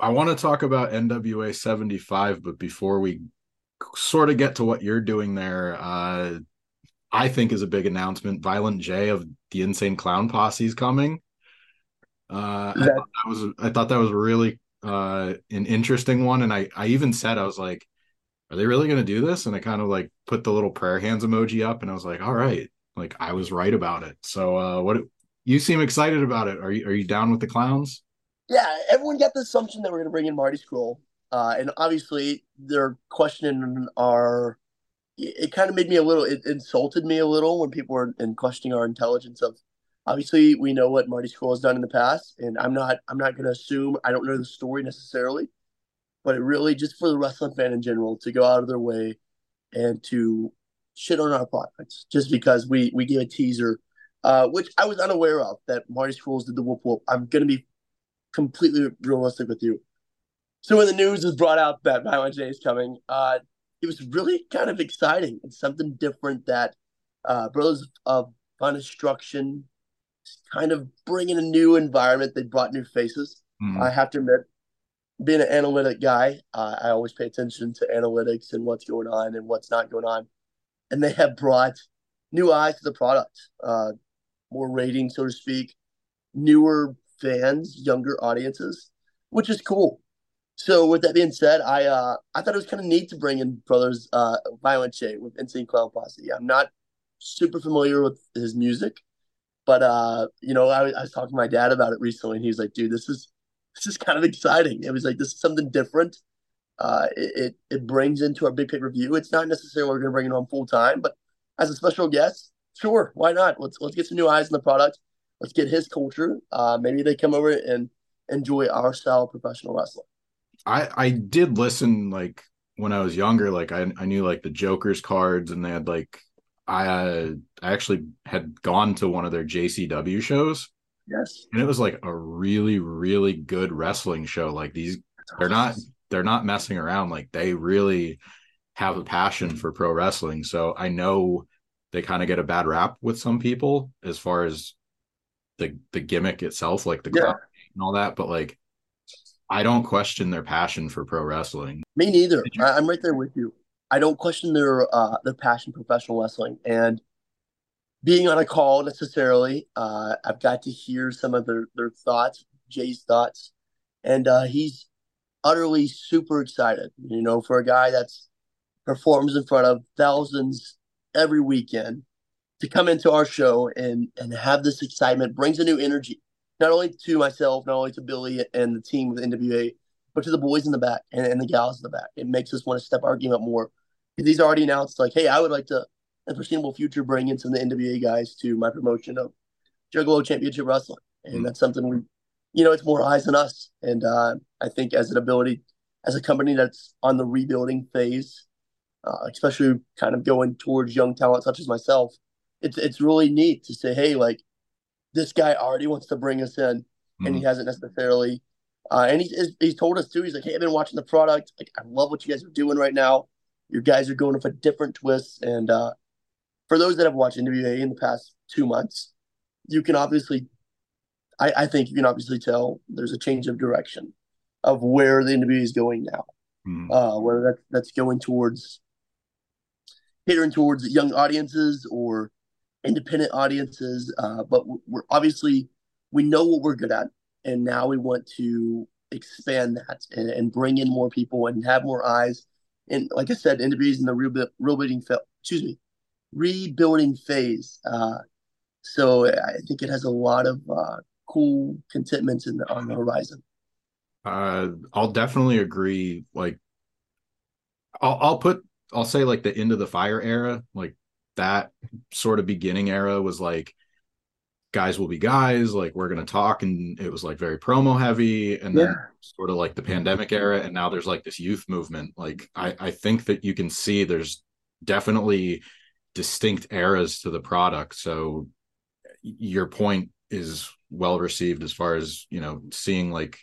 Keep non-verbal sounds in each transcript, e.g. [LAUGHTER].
I want to talk about NWA 75, but before we sort of get to what you're doing there, uh, I think is a big announcement. Violent J of the Insane Clown Posse is coming. Uh, that- I, thought that was I thought that was really uh, an interesting one, and I I even said I was like, are they really going to do this? And I kind of like put the little prayer hands emoji up, and I was like, all right, like I was right about it. So uh, what you seem excited about it? Are you are you down with the clowns? Yeah, everyone got the assumption that we're going to bring in Marty Scurll, uh, and obviously they're questioning our. It kind of made me a little. It insulted me a little when people were in questioning our intelligence of. Obviously, we know what Marty Scurll has done in the past, and I'm not. I'm not going to assume. I don't know the story necessarily, but it really just for the wrestling fan in general to go out of their way and to shit on our products just because we we gave a teaser, uh, which I was unaware of that Marty Scurll did the whoop whoop. I'm going to be completely realistic with you. So when the news was brought out that Violent J is coming, uh, it was really kind of exciting and something different that uh, Brothers of Funstruction kind of bringing a new environment. They brought new faces. Mm-hmm. I have to admit, being an analytic guy, uh, I always pay attention to analytics and what's going on and what's not going on. And they have brought new eyes to the product, uh, more ratings, so to speak, newer fans, younger audiences, which is cool. So with that being said, I uh, I thought it was kind of neat to bring in Brothers uh, Violent J with Insane Clown Posse. I'm not super familiar with his music, but uh, you know, I, I was talking to my dad about it recently, and he was like, "Dude, this is [LAUGHS] this is kind of exciting." It was like this is something different. Uh, it, it, it brings into our big pay per view. It's not necessarily we're going to bring it on full time, but as a special guest, sure, why not? Let's let's get some new eyes in the product let's get his culture. Uh, maybe they come over and enjoy our style of professional wrestling. I I did listen like when I was younger. Like I I knew like the Joker's cards, and they had like I uh, I actually had gone to one of their JCW shows. Yes, and it was like a really really good wrestling show. Like these, they're not they're not messing around. Like they really have a passion for pro wrestling. So I know they kind of get a bad rap with some people as far as the the gimmick itself, like the yeah. and all that. But like, I don't question their passion for pro wrestling. Me neither. You- I'm right there with you. I don't question their uh, their passion for professional wrestling and being on a call necessarily. Uh, I've got to hear some of their their thoughts, Jay's thoughts, and uh, he's utterly super excited. You know, for a guy that's performs in front of thousands every weekend to come into our show and and have this excitement brings a new energy, not only to myself, not only to Billy and the team with NWA, but to the boys in the back and, and the gals in the back. It makes us want to step our game up more. Because he's already announced like, hey, I would like to, in the foreseeable future, bring in some of the NWA guys to my promotion of Juggalo Championship Wrestling, and mm-hmm. that's something we, you know, it's more eyes on us. And uh, I think as an ability, as a company that's on the rebuilding phase, uh, especially kind of going towards young talent such as myself, it's it's really neat to say, hey, like this guy already wants to bring us in, mm-hmm. and he mm-hmm. hasn't necessarily. Uh, and he's he's told us too. He's like, hey, I've been watching the product. Like, I love what you guys are doing right now. Your guys are going with a different twist. And uh, for those that have watched NWA in the past two months, you can obviously, I, I think you can obviously tell there's a change of direction of where the NWA is going now. Mm-hmm. Uh, whether that, that's going towards catering towards young audiences or independent audiences. Uh, but we're obviously we know what we're good at, and now we want to expand that and, and bring in more people and have more eyes. And like I said, individuals in the rebuilding, excuse me, rebuilding phase. Uh, so I think it has a lot of uh, cool contentments in the, on the horizon. Uh, I'll definitely agree. Like, I'll, I'll put, I'll say like the end of the fire era, like that sort of beginning era was like guys will be guys like we're going to talk and it was like very promo heavy and then sort of like the pandemic era and now there's like this youth movement. Like i i think that you can see there's definitely distinct eras to the product. So your point is well received as far as you know seeing like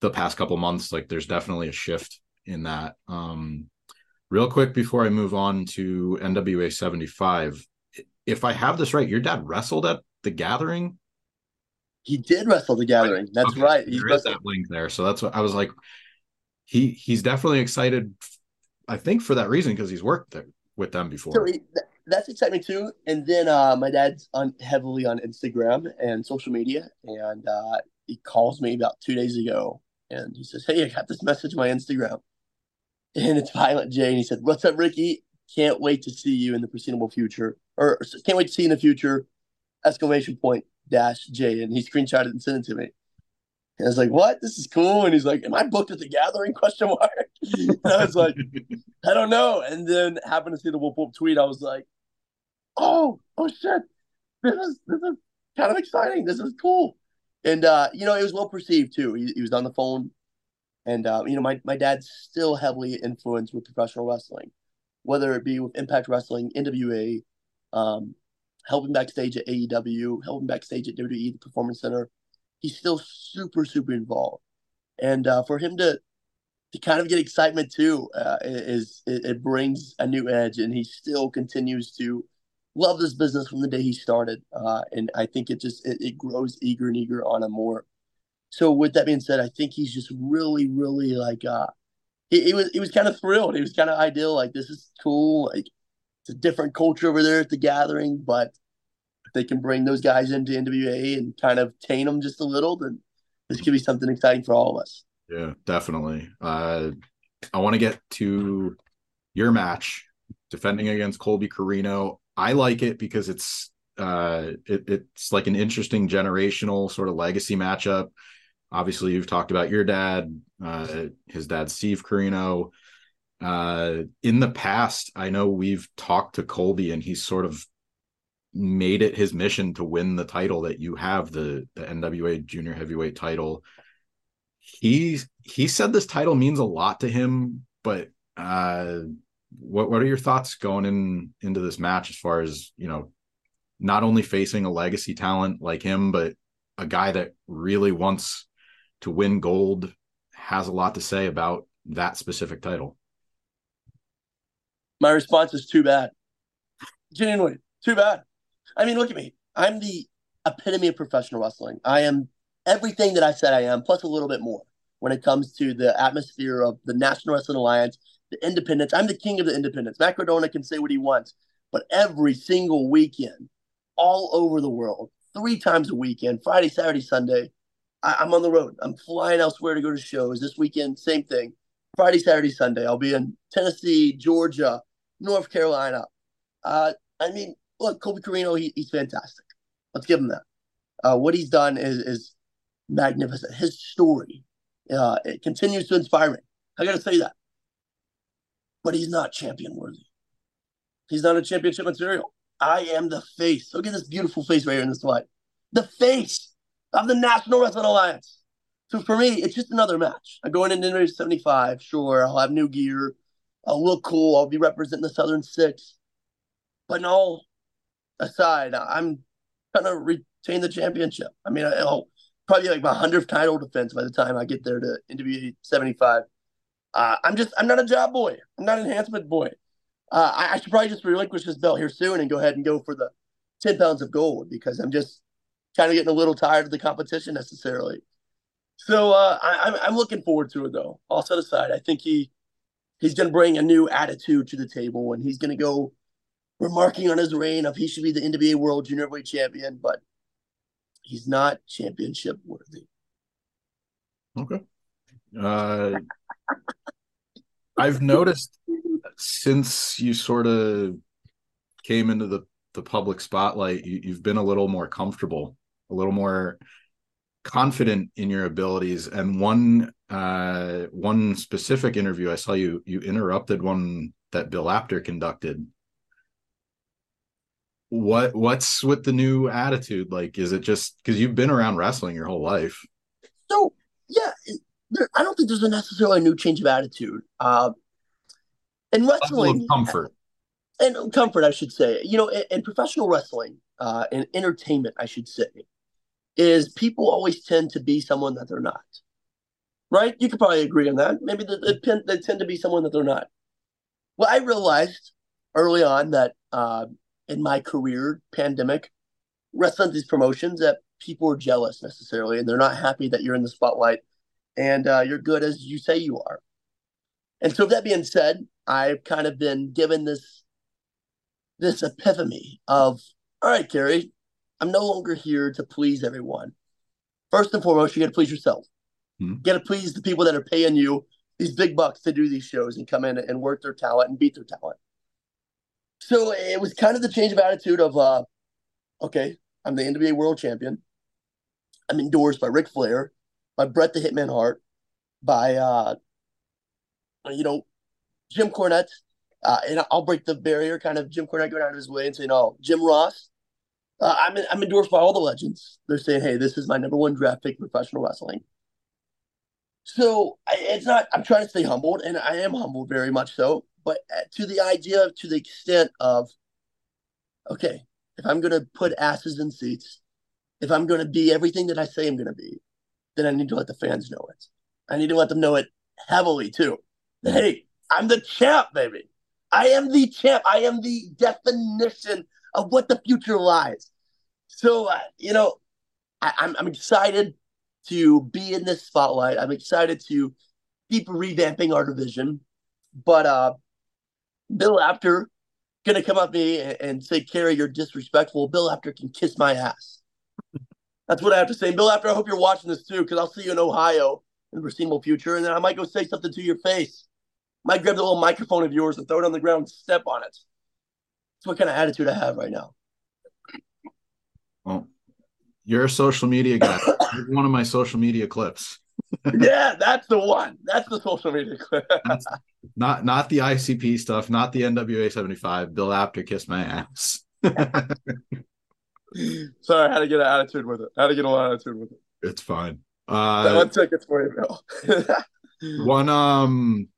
the past couple months like there's definitely a shift in that. Um Real quick before I move on to NWA 75, if I have this right, your dad wrestled at the gathering? He did wrestle the Gathering. That's Okay, right. There He's is that link there. So that's what I was like. He he's definitely excited. I think for that reason because he's worked there with them So before. he, that's exciting too. And then uh, my dad's on heavily on Instagram and social media, and uh, he calls me about two days ago, and he says, "Hey, I got this message on my Instagram, and it's Violent J, and he said, "What's up, Ricky? Can't wait to see you in the foreseeable future, or can't wait to see you in the future!" Exclamation point dash J, and he screenshotted and sent it to me. And I was like, "What? This is cool." And he's like, "Am I booked at the Gathering?" [LAUGHS] Question mark. and I was like, I don't know. And then happened to see the Whoop Whoop tweet. I was like, oh, oh shit. This is this is kind of exciting. This is cool. And uh, you know, it was well perceived too. He, he was on the phone. And uh, you know, my, my dad's still heavily influenced with professional wrestling, whether it be with Impact Wrestling, NWA, um, helping backstage at AEW, helping backstage at WWE, the Performance Center. He's still super, super involved. And uh, for him to to kind of get excitement too uh, is it, it brings a new edge and he still continues to love this business from the day he started uh, and i think it just it, it grows eager and eager on him more so with that being said i think he's just really really like uh he, he was he was kind of thrilled he was kind of ideal like this is cool like it's a different culture over there at the gathering but if they can bring those guys into nwa and kind of taint them just a little then this could be something exciting for all of us Yeah, definitely. Uh, I want to get to your match defending against Colby Corino. I like it because it's uh, it, it's like an interesting generational sort of legacy matchup. Obviously, you've talked about your dad, uh, his dad Steve Corino. Uh, in the past, I know we've talked to Colby, and he's sort of made it his mission to win the title that you have the the NWA Junior Heavyweight title he's he said this title means a lot to him but uh what what are your thoughts going in into this match as far as you know not only facing a legacy talent like him but a guy that really wants to win gold has a lot to say about that specific title My response is too bad. Genuinely, too bad. I mean, look at me. I'm the epitome of professional wrestling. I am everything that I said I am, plus a little bit more when it comes to the atmosphere of the National Wrestling Alliance, the independents. I'm the king of the independents. Matt Cardona can say what he wants, but every single weekend, all over the world, three times a weekend, Friday, Saturday, Sunday, I, I'm on the road. I'm flying elsewhere to go to shows. This weekend, same thing. Friday, Saturday, Sunday. I'll be in Tennessee, Georgia, North Carolina. Uh, I mean, look, Colby Corino, he, he's fantastic. Let's give him that. Uh, what he's done is, is magnificent. His story, uh, it continues to inspire me. I got to say that. But he's not champion worthy. He's not a championship material. I am the face. Look at this beautiful face right here in this slide. The face of the National Wrestling Alliance. So for me, it's just another match. I'm going into 75. Sure, I'll have new gear. I'll look cool. I'll be representing the Southern Six. But no, aside, I'm going to retain the championship. I mean, I'll probably like my 100th title defense by the time I get there to NWA 75. Uh, I'm just, I'm not a job boy. I'm not an enhancement boy. Uh, I, I, should probably just relinquish this belt here soon and go ahead and go for the 10 pounds of gold because I'm just kind of getting a little tired of the competition necessarily. So uh, I, I'm looking forward to it though. All set aside, I think he he's going to bring a new attitude to the table, and he's going to go remarking on his reign of he should be the NWA World Junior Heavyweight Champion, but he's not championship worthy. Okay. Uh, I've noticed since you sort of came into the the public spotlight, you, you've been a little more comfortable, a little more confident in your abilities. And one uh, one specific interview I saw you you interrupted one that Bill Apter conducted. What what's with the new attitude? Like, is it just because you've been around wrestling your whole life? So yeah, there, I don't think there's a necessarily a new change of attitude. Uh, in wrestling, comfort and comfort, I should say. You know, in, in professional wrestling, uh, in entertainment, I should say, is people always tend to be someone that they're not. Right? You could probably agree on that. Maybe they, they, tend to be someone that they're not. Well, I realized early on that uh, in my career, pandemic, wrestling these promotions, that people are jealous necessarily, and they're not happy that you're in the spotlight and uh, you're good as you say you are. And so, that being said, I've kind of been given this this epiphany of, all right, Gary, I'm no longer here to please everyone. First and foremost, you got to please yourself. Hmm. You got to please the people that are paying you these big bucks to do these shows and come in and work their talent and beat their talent. So it was kind of the change of attitude of, uh, okay, I'm the NWA World Champion. I'm endorsed by Ric Flair, by Bret the Hitman Hart, by uh, you know Jim Cornette, uh, and I'll break the barrier. Kind of Jim Cornette going out of his way and saying, "Oh, Jim Ross." Uh, I'm I'm endorsed by all the legends. They're saying, "Hey, this is my number one draft pick in professional wrestling." So it's not. I'm trying to stay humbled, and I am humbled very much so. But uh, to the idea, to the extent of, okay, if I'm going to put asses in seats, if I'm going to be everything that I say I'm going to be, then I need to let the fans know it. I need to let them know it heavily too. Hey, I'm the champ, baby. I am the champ. I am the definition of what the future lies. So, uh, you know, I, I'm, I'm excited to be in this spotlight. I'm excited to keep revamping our division. But uh, Bill Apter gonna come up me and, say, Kerry, you're disrespectful. Bill Apter can kiss my ass. [LAUGHS] That's what I have to say. Bill Apter, I hope you're watching this too, because I'll see you in Ohio in the foreseeable future, and then I might go say something to your face. Might grab the little microphone of yours and throw it on the ground and step on it. That's what kind of attitude I have right now. Well, you're a social media guy. one of my social media clips. [LAUGHS] yeah, that's the one. That's the social media clip. [LAUGHS] not not the ICP stuff, not the NWA 75. Bill Apter kiss my ass. [LAUGHS] Sorry, I had to get an attitude with it. I had to get a lot of attitude with it. It's fine. Uh, one ticket for you, Bill. one um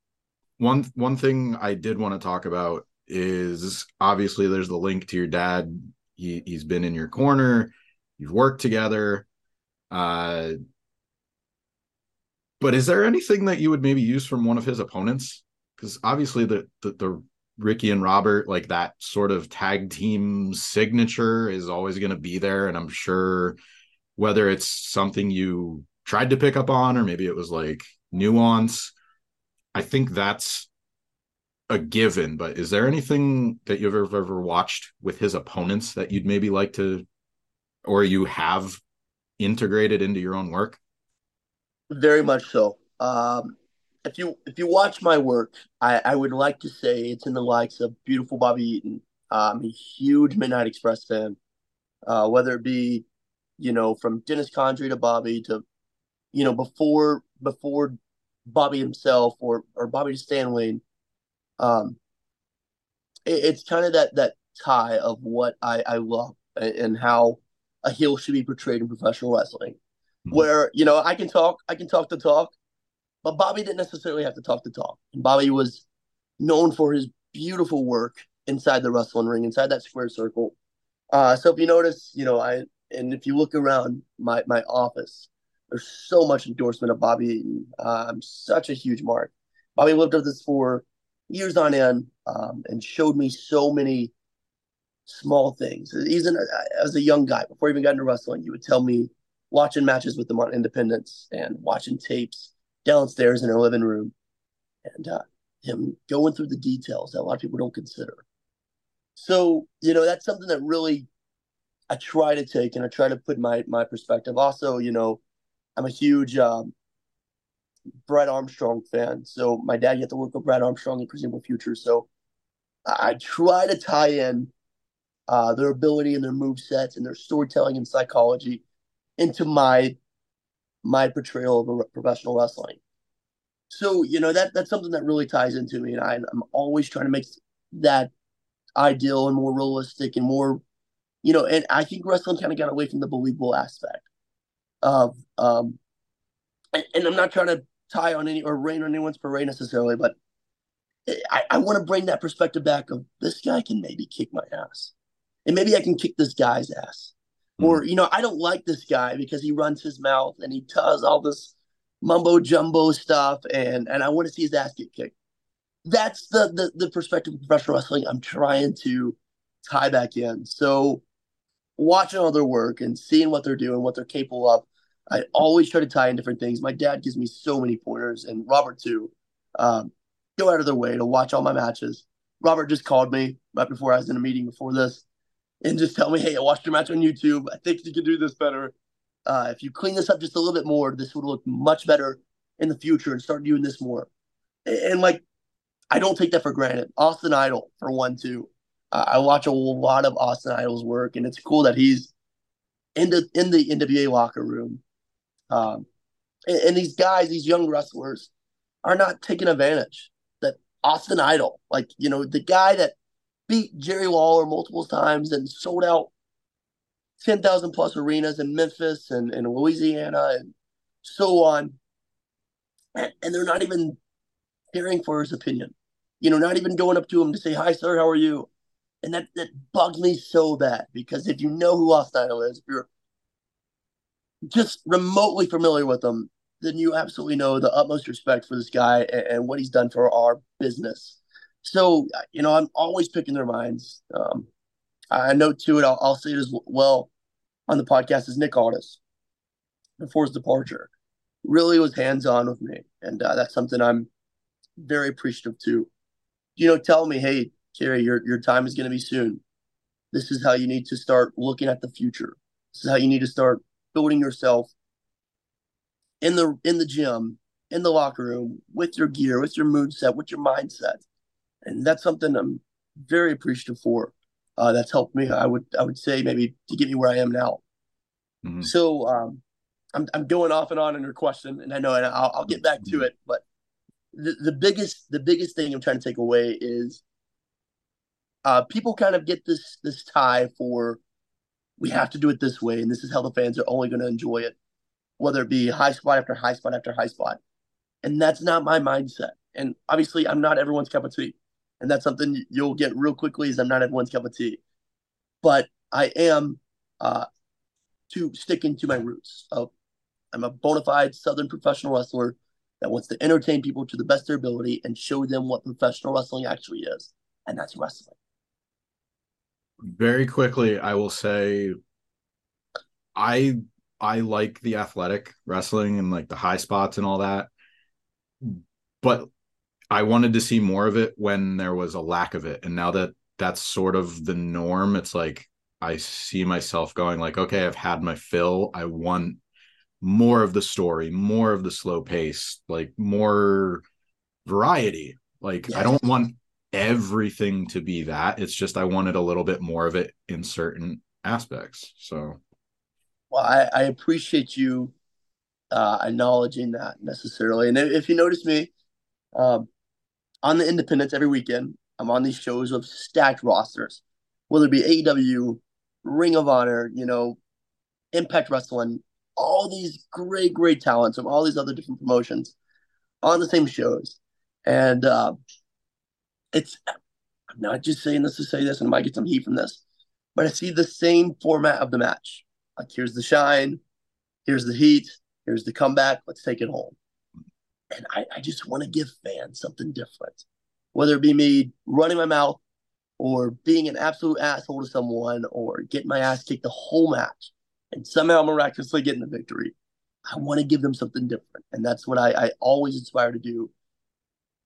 one one thing I did want to talk about is obviously there's the link to your dad. He he's been in your corner. You've worked together. Uh but is there anything that you would maybe use from one of his opponents? Because obviously the, the the Ricky and Robert, like that sort of tag team signature is always going to be there. And I'm sure whether it's something you tried to pick up on or maybe it was like nuance, I think that's a given. But is there anything that you've ever, ever watched with his opponents that you'd maybe like to, or you have integrated into your own work? Very much so. Um, if you if you watch my work, I, I would like to say it's in the likes of beautiful Bobby Eaton. I'm a huge Midnight Express fan. Uh, whether it be, you know, from Dennis Condrey to Bobby to, you know, before before Bobby himself or or Bobby Stan Lane, um, it, it's kind of that that tie of what I I love and, and how a heel should be portrayed in professional wrestling. Mm-hmm. Where you know I can talk, I can talk the talk, but Bobby didn't necessarily have to talk the talk. And Bobby was known for his beautiful work inside the wrestling ring, inside that square circle. Uh, so if you notice, you know, I and if you look around my my office, there's so much endorsement of Bobby Eaton. Uh, I'm such a huge mark. Bobby lived with this for years on end um, and showed me so many small things. Even as a young guy, before I even got into wrestling, he would tell me watching matches with them on Independence and watching tapes downstairs in our living room and uh, him going through the details that a lot of people don't consider. So, you know, that's something that really I try to take and I try to put my my perspective. Also, you know, I'm a huge um, Brad Armstrong fan. So my dad got to work with Brad Armstrong in Foreseeable Future. So I try to tie in uh, their ability and their move sets and their storytelling and psychology into my my portrayal of a professional wrestling. So you know that that's something that really ties into me, and I, I'm always trying to make that ideal and more realistic and more, you know. And I think wrestling kind of got away from the believable aspect of, um, and, and I'm not trying to tie on any or rain on anyone's parade necessarily, but I, I want to bring that perspective back of this guy can maybe kick my ass, and maybe I can kick this guy's ass mm Or, you know, I don't like this guy because he runs his mouth and he does all this mumbo jumbo stuff and and I want to see his ass get kicked. That's the the, the perspective of professional wrestling I'm trying to tie back in. So watching all their work and seeing what they're doing, what they're capable of, I always try to tie in different things. My dad gives me so many pointers, and Robert too. Um, go out of their way to watch all my matches. Robert just called me right before I was in a meeting before this, and just tell me, "Hey, I watched your match on YouTube. I think you can do this better. Uh, if you clean this up just a little bit more, this would look much better in the future, and start doing this more." And, and like, I don't take that for granted. Austin Idol, for one, too. I watch a lot of Austin Idol's work, and it's cool that he's in the in the NWA locker room um, and, and, these guys, these young wrestlers, are not taking advantage. That Austin Idol, like you know, the guy that beat Jerry Lawler multiple times and sold out ten thousand plus arenas in Memphis and, and Louisiana and so on, and, and they're not even caring for his opinion. You know, not even going up to him to say, "Hi, sir, how are you?" And that that bugs me so bad because if you know who Austin Idol is, if you're just remotely familiar with him, then you absolutely know the utmost respect for this guy and, and what he's done for our business. So, you know, I'm always picking their minds. Um, I know too, and I'll, I'll say it as well on the podcast is Nick Aldis before his departure really was hands on with me, and uh, that's something I'm very appreciative to. You know, tell me, hey, Kerry, your your time is going to be soon. This is how you need to start looking at the future. This is how you need to start building yourself in the in the gym, in the locker room, with your gear, with your mood set, with your mindset, and that's something I'm very appreciative for. Uh, that's helped me. I would I would say maybe to get me where I am now. Mm-hmm. So um, I'm I'm going off and on in your question, and I know, and I'll, I'll get back to mm-hmm. it. But the the biggest the biggest thing I'm trying to take away is uh, people kind of get this this tie for we have to do it this way, and this is how the fans are only going to enjoy it, whether it be high spot after high spot after high spot. And that's not my mindset. And obviously, I'm not everyone's cup of tea, and that's something you'll get real quickly. Is I'm not everyone's cup of tea, but I am uh, to sticking to my roots. Of, I'm a bona fide Southern professional wrestler that wants to entertain people to the best of their ability and show them what professional wrestling actually is, and that's wrestling very quickly i will say i i like the athletic wrestling and like the high spots and all that. But i wanted to see more of it when there was a lack of it. And now that that's sort of the norm it's like i see myself going like okay i've had my fill. I want more of the story more of the slow pace like more variety. Like yes. i don't want everything to be that. It's just I wanted a little bit more of it in certain aspects. So, well, I, I appreciate you uh, acknowledging that necessarily. And if you notice me um, on the Independence every weekend, I'm on these shows of stacked rosters, whether it be AEW, Ring of Honor, you know, Impact Wrestling, all these great, great talents from all these other different promotions on the same shows. And uh, it's I'm not just saying this to say this, and I might get some heat from this, but I see the same format of the match. Like here's the shine, here's the heat, here's the comeback. Let's take it home. And I, I just want to give fans something different, whether it be me running my mouth or being an absolute asshole to someone or getting my ass kicked the whole match and somehow miraculously getting the victory. I want to give them something different. And that's what I, I always aspire to do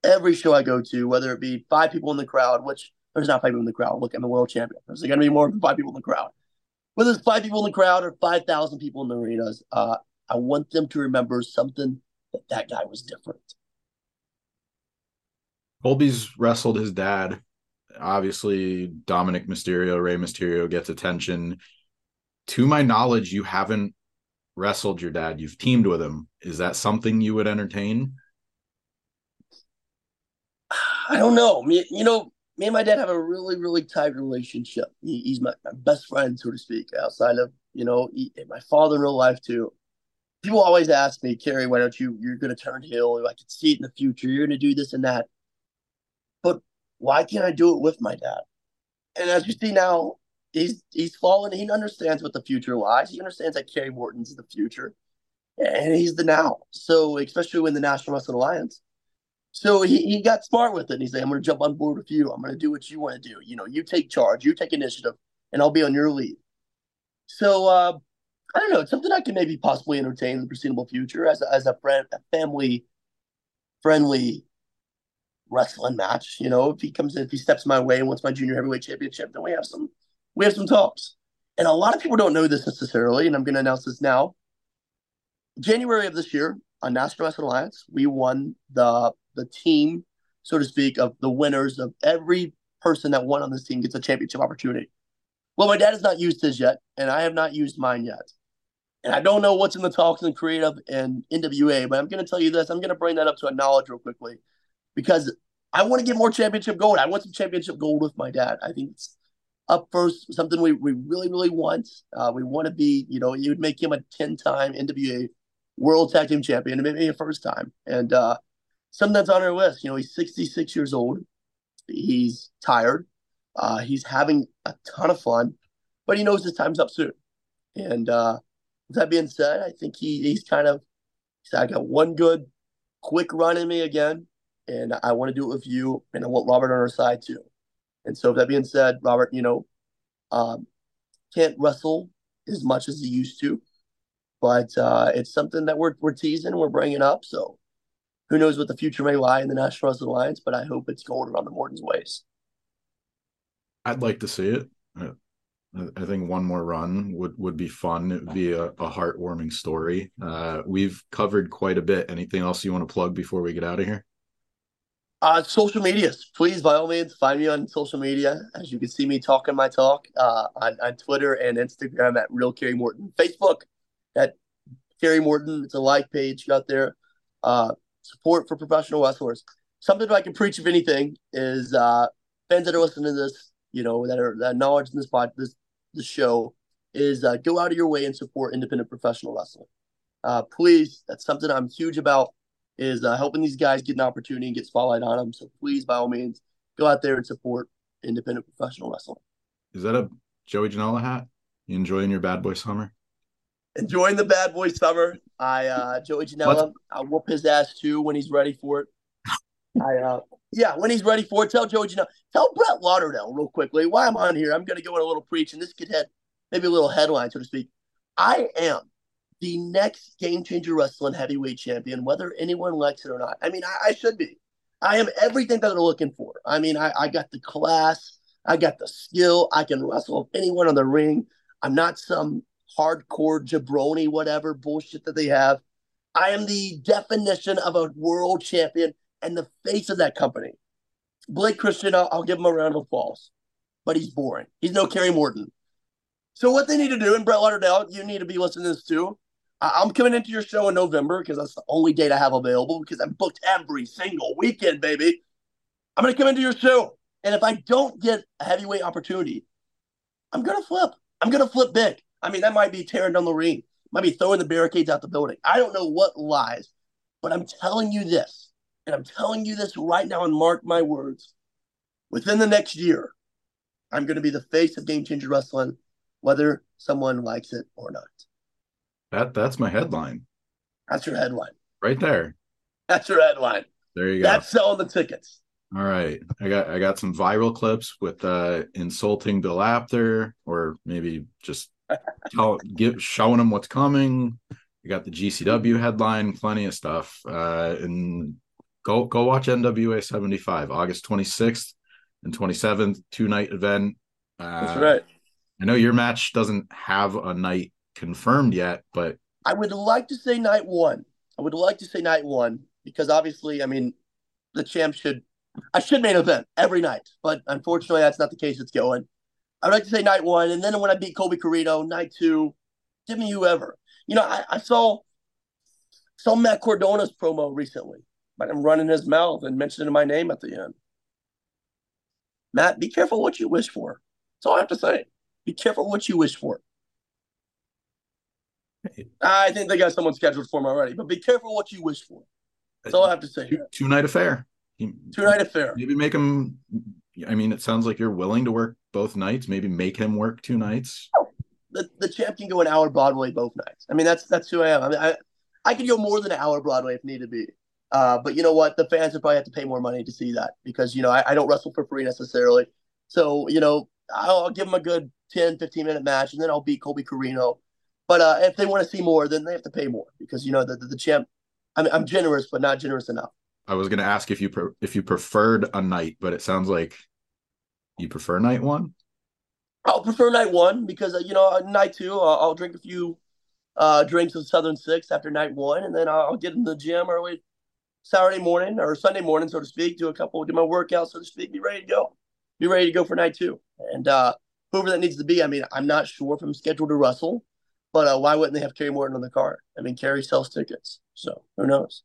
every show I go to, whether it be five people in the crowd, which there's not five people in the crowd. Look, I'm a world champion. There's going to be more than five people in the crowd. Whether it's five people in the crowd or 5,000 people in the arenas, uh, I want them to remember something that that guy was different. Colby's wrestled his dad. Obviously, Dominik Mysterio, Rey Mysterio gets attention. To my knowledge, you haven't wrestled your dad. You've teamed with him. Is that something you would entertain? I don't know. Me, you know, me and my dad have a really, really tight relationship. He, he's my, my, best friend, so to speak, outside of you know he, my father in real life too. People always ask me, Kerry, why don't you? You're going to turn heel. I can see it in the future. You're going to do this and that. But why can't I do it with my dad? And as you see now, he's he's fallen. He understands what the future lies. He understands that Kerry Morton's the future, and he's the now. So especially when the National Wrestling Alliance so he, he got smart with it. And he said, I'm going to jump on board with you. I'm going to do what you want to do. You know, you take charge, you take initiative, and I'll be on your lead. So uh, I don't know. It's something I can maybe possibly entertain in the foreseeable future as a, as a friend, a family friendly wrestling match. You know, if he comes in, if he steps my way and wants my junior heavyweight championship, then we have some we have some talks. And a lot of people don't know this necessarily, and I'm going to announce this now. January of this year on National Wrestling Alliance, we won the the team, so to speak, of the winners of every person that won on this team gets a championship opportunity. Well, my dad has not used his yet, and I have not used mine yet. And I don't know what's in the talks and creative and NWA, but I'm going to tell you this. I'm going to bring that up to a knowledge real quickly because I want to get more championship gold. I want some championship gold with my dad. I think it's up first, something we, we really, really want. Uh, we want to be, you know, you would make him a 10 time NWA World Tag Team Champion, maybe a first time. And uh, something that's on our list. You know, he's 66 years old. He's tired. Uh, he's having a ton of fun, but he knows his time's up soon. And uh, with that being said, I think he he's kind of said, I got one good quick run in me again, and I want to do it with you, and I want Robert on our side too. And so, with that being said, Robert, you know, um, can't wrestle as much as he used to, but uh, it's something that we're we're teasing, we're bringing up. So, who knows what the future may lie in the National Wrestling Alliance? But I hope it's golden on the Morton's ways. I'd like to see it. I think one more run would would be fun. It would be a, a heartwarming story. Uh, we've covered quite a bit. Anything else you want to plug before we get out of here? Uh, social medias, please, by all means, find me on social media. As you can see me talking my talk uh, on, on Twitter and Instagram at Real Kerry Morton. Facebook at Kerry Morton. It's a like page out there. Uh, support for professional wrestlers. Something that I can preach, if anything, is uh, fans that are listening to this, you know, that are that knowledge in this pod, this the show is uh, go out of your way and support independent professional wrestling. Uh, please, that's something I'm huge about is uh, helping these guys get an opportunity and get spotlight on them. So please, by all means, go out there and support independent professional wrestling. Is that a Joey Janela hat? You enjoying your bad boy summer? Enjoying the bad boy summer. I uh Joey Janela, I'll whoop his ass too when he's ready for it. [LAUGHS] I uh yeah, when he's ready for it, tell Joey Janela, tell Brett Lauderdale real quickly why I'm on here. I'm gonna go in a little preach and this could head maybe a little headline, so to speak. I am the next game changer wrestling heavyweight champion, whether anyone likes it or not. I mean, I, I should be. I am everything that they're looking for. I mean, I, I got the class, I got the skill, I can wrestle with anyone on the ring. I'm not some hardcore jabroni, whatever bullshit that they have. I am the definition of a world champion and the face of that company. Blake Christian, I'll, I'll give him a round of applause, but he's boring. He's no Kerry Morton. So what they need to do, and Brett Lauderdale, you need to be listening to this too. I'm coming into your show in November because that's the only date I have available because I'm booked every single weekend, baby. I'm going to come into your show. And if I don't get a heavyweight opportunity, I'm going to flip. I'm going to flip big. I mean, that might be tearing down the ring, might be throwing the barricades out the building. I don't know what lies, but I'm telling you this, and I'm telling you this right now, and mark my words. Within the next year, I'm going to be the face of Game Changer Wrestling, whether someone likes it or not. That that's my headline. That's your headline. Right there. That's your headline. There you go. That's selling the tickets. All right. I got I got some viral clips with uh insulting Bill Apter or maybe just tell give showing them what's coming. You got the GCW headline, plenty of stuff. Uh and go go watch NWA 75, August 26th and 27th, two night event. Uh, That's right. I know your match doesn't have a night confirmed yet, but I would like to say night one. I would like to say night one because obviously, I mean, the champ should I should main event every night, but unfortunately, that's not the case. It's going. I would like to say night one, and then when I beat Colby Corino, night two, give me whoever. You know, I, I saw saw Matt Cardona's promo recently, but I'm running his mouth and mentioning my name at the end. Matt, be careful what you wish for. That's all I have to say. Be careful what you wish for. I think they got someone scheduled for him already, but be careful what you wish for. That's all I have to say. Two, two night affair. Two night affair. Maybe make him. I mean, it sounds like you're willing to work both nights. Maybe make him work two nights. The the champ can go an hour Broadway both nights. I mean, that's that's who I am. I mean, I I could go more than an hour Broadway if needed be. Uh, but you know what? The fans would probably have to pay more money to see that because you know I, I don't wrestle for free necessarily. So you know I'll, I'll give them a good 10, 15 minute match, and then I'll beat Colby Corino. But uh, if they want to see more, then they have to pay more because you know the the, the champ. I'm, I'm generous, but not generous enough. I was going to ask if you pre- if you preferred a night, but it sounds like you prefer night one. I'll prefer night one because uh, you know uh, night two I'll, I'll drink a few uh, drinks of Southern Six after night one, and then I'll get in the gym early Saturday morning or Sunday morning, so to speak, do a couple, do my workout, so to speak, be ready to go, be ready to go for night two, and uh, whoever that needs to be. I mean, I'm not sure if I'm scheduled to wrestle, but uh, why wouldn't they have Kerry Morton on the card? I mean, Kerry sells tickets, so who knows?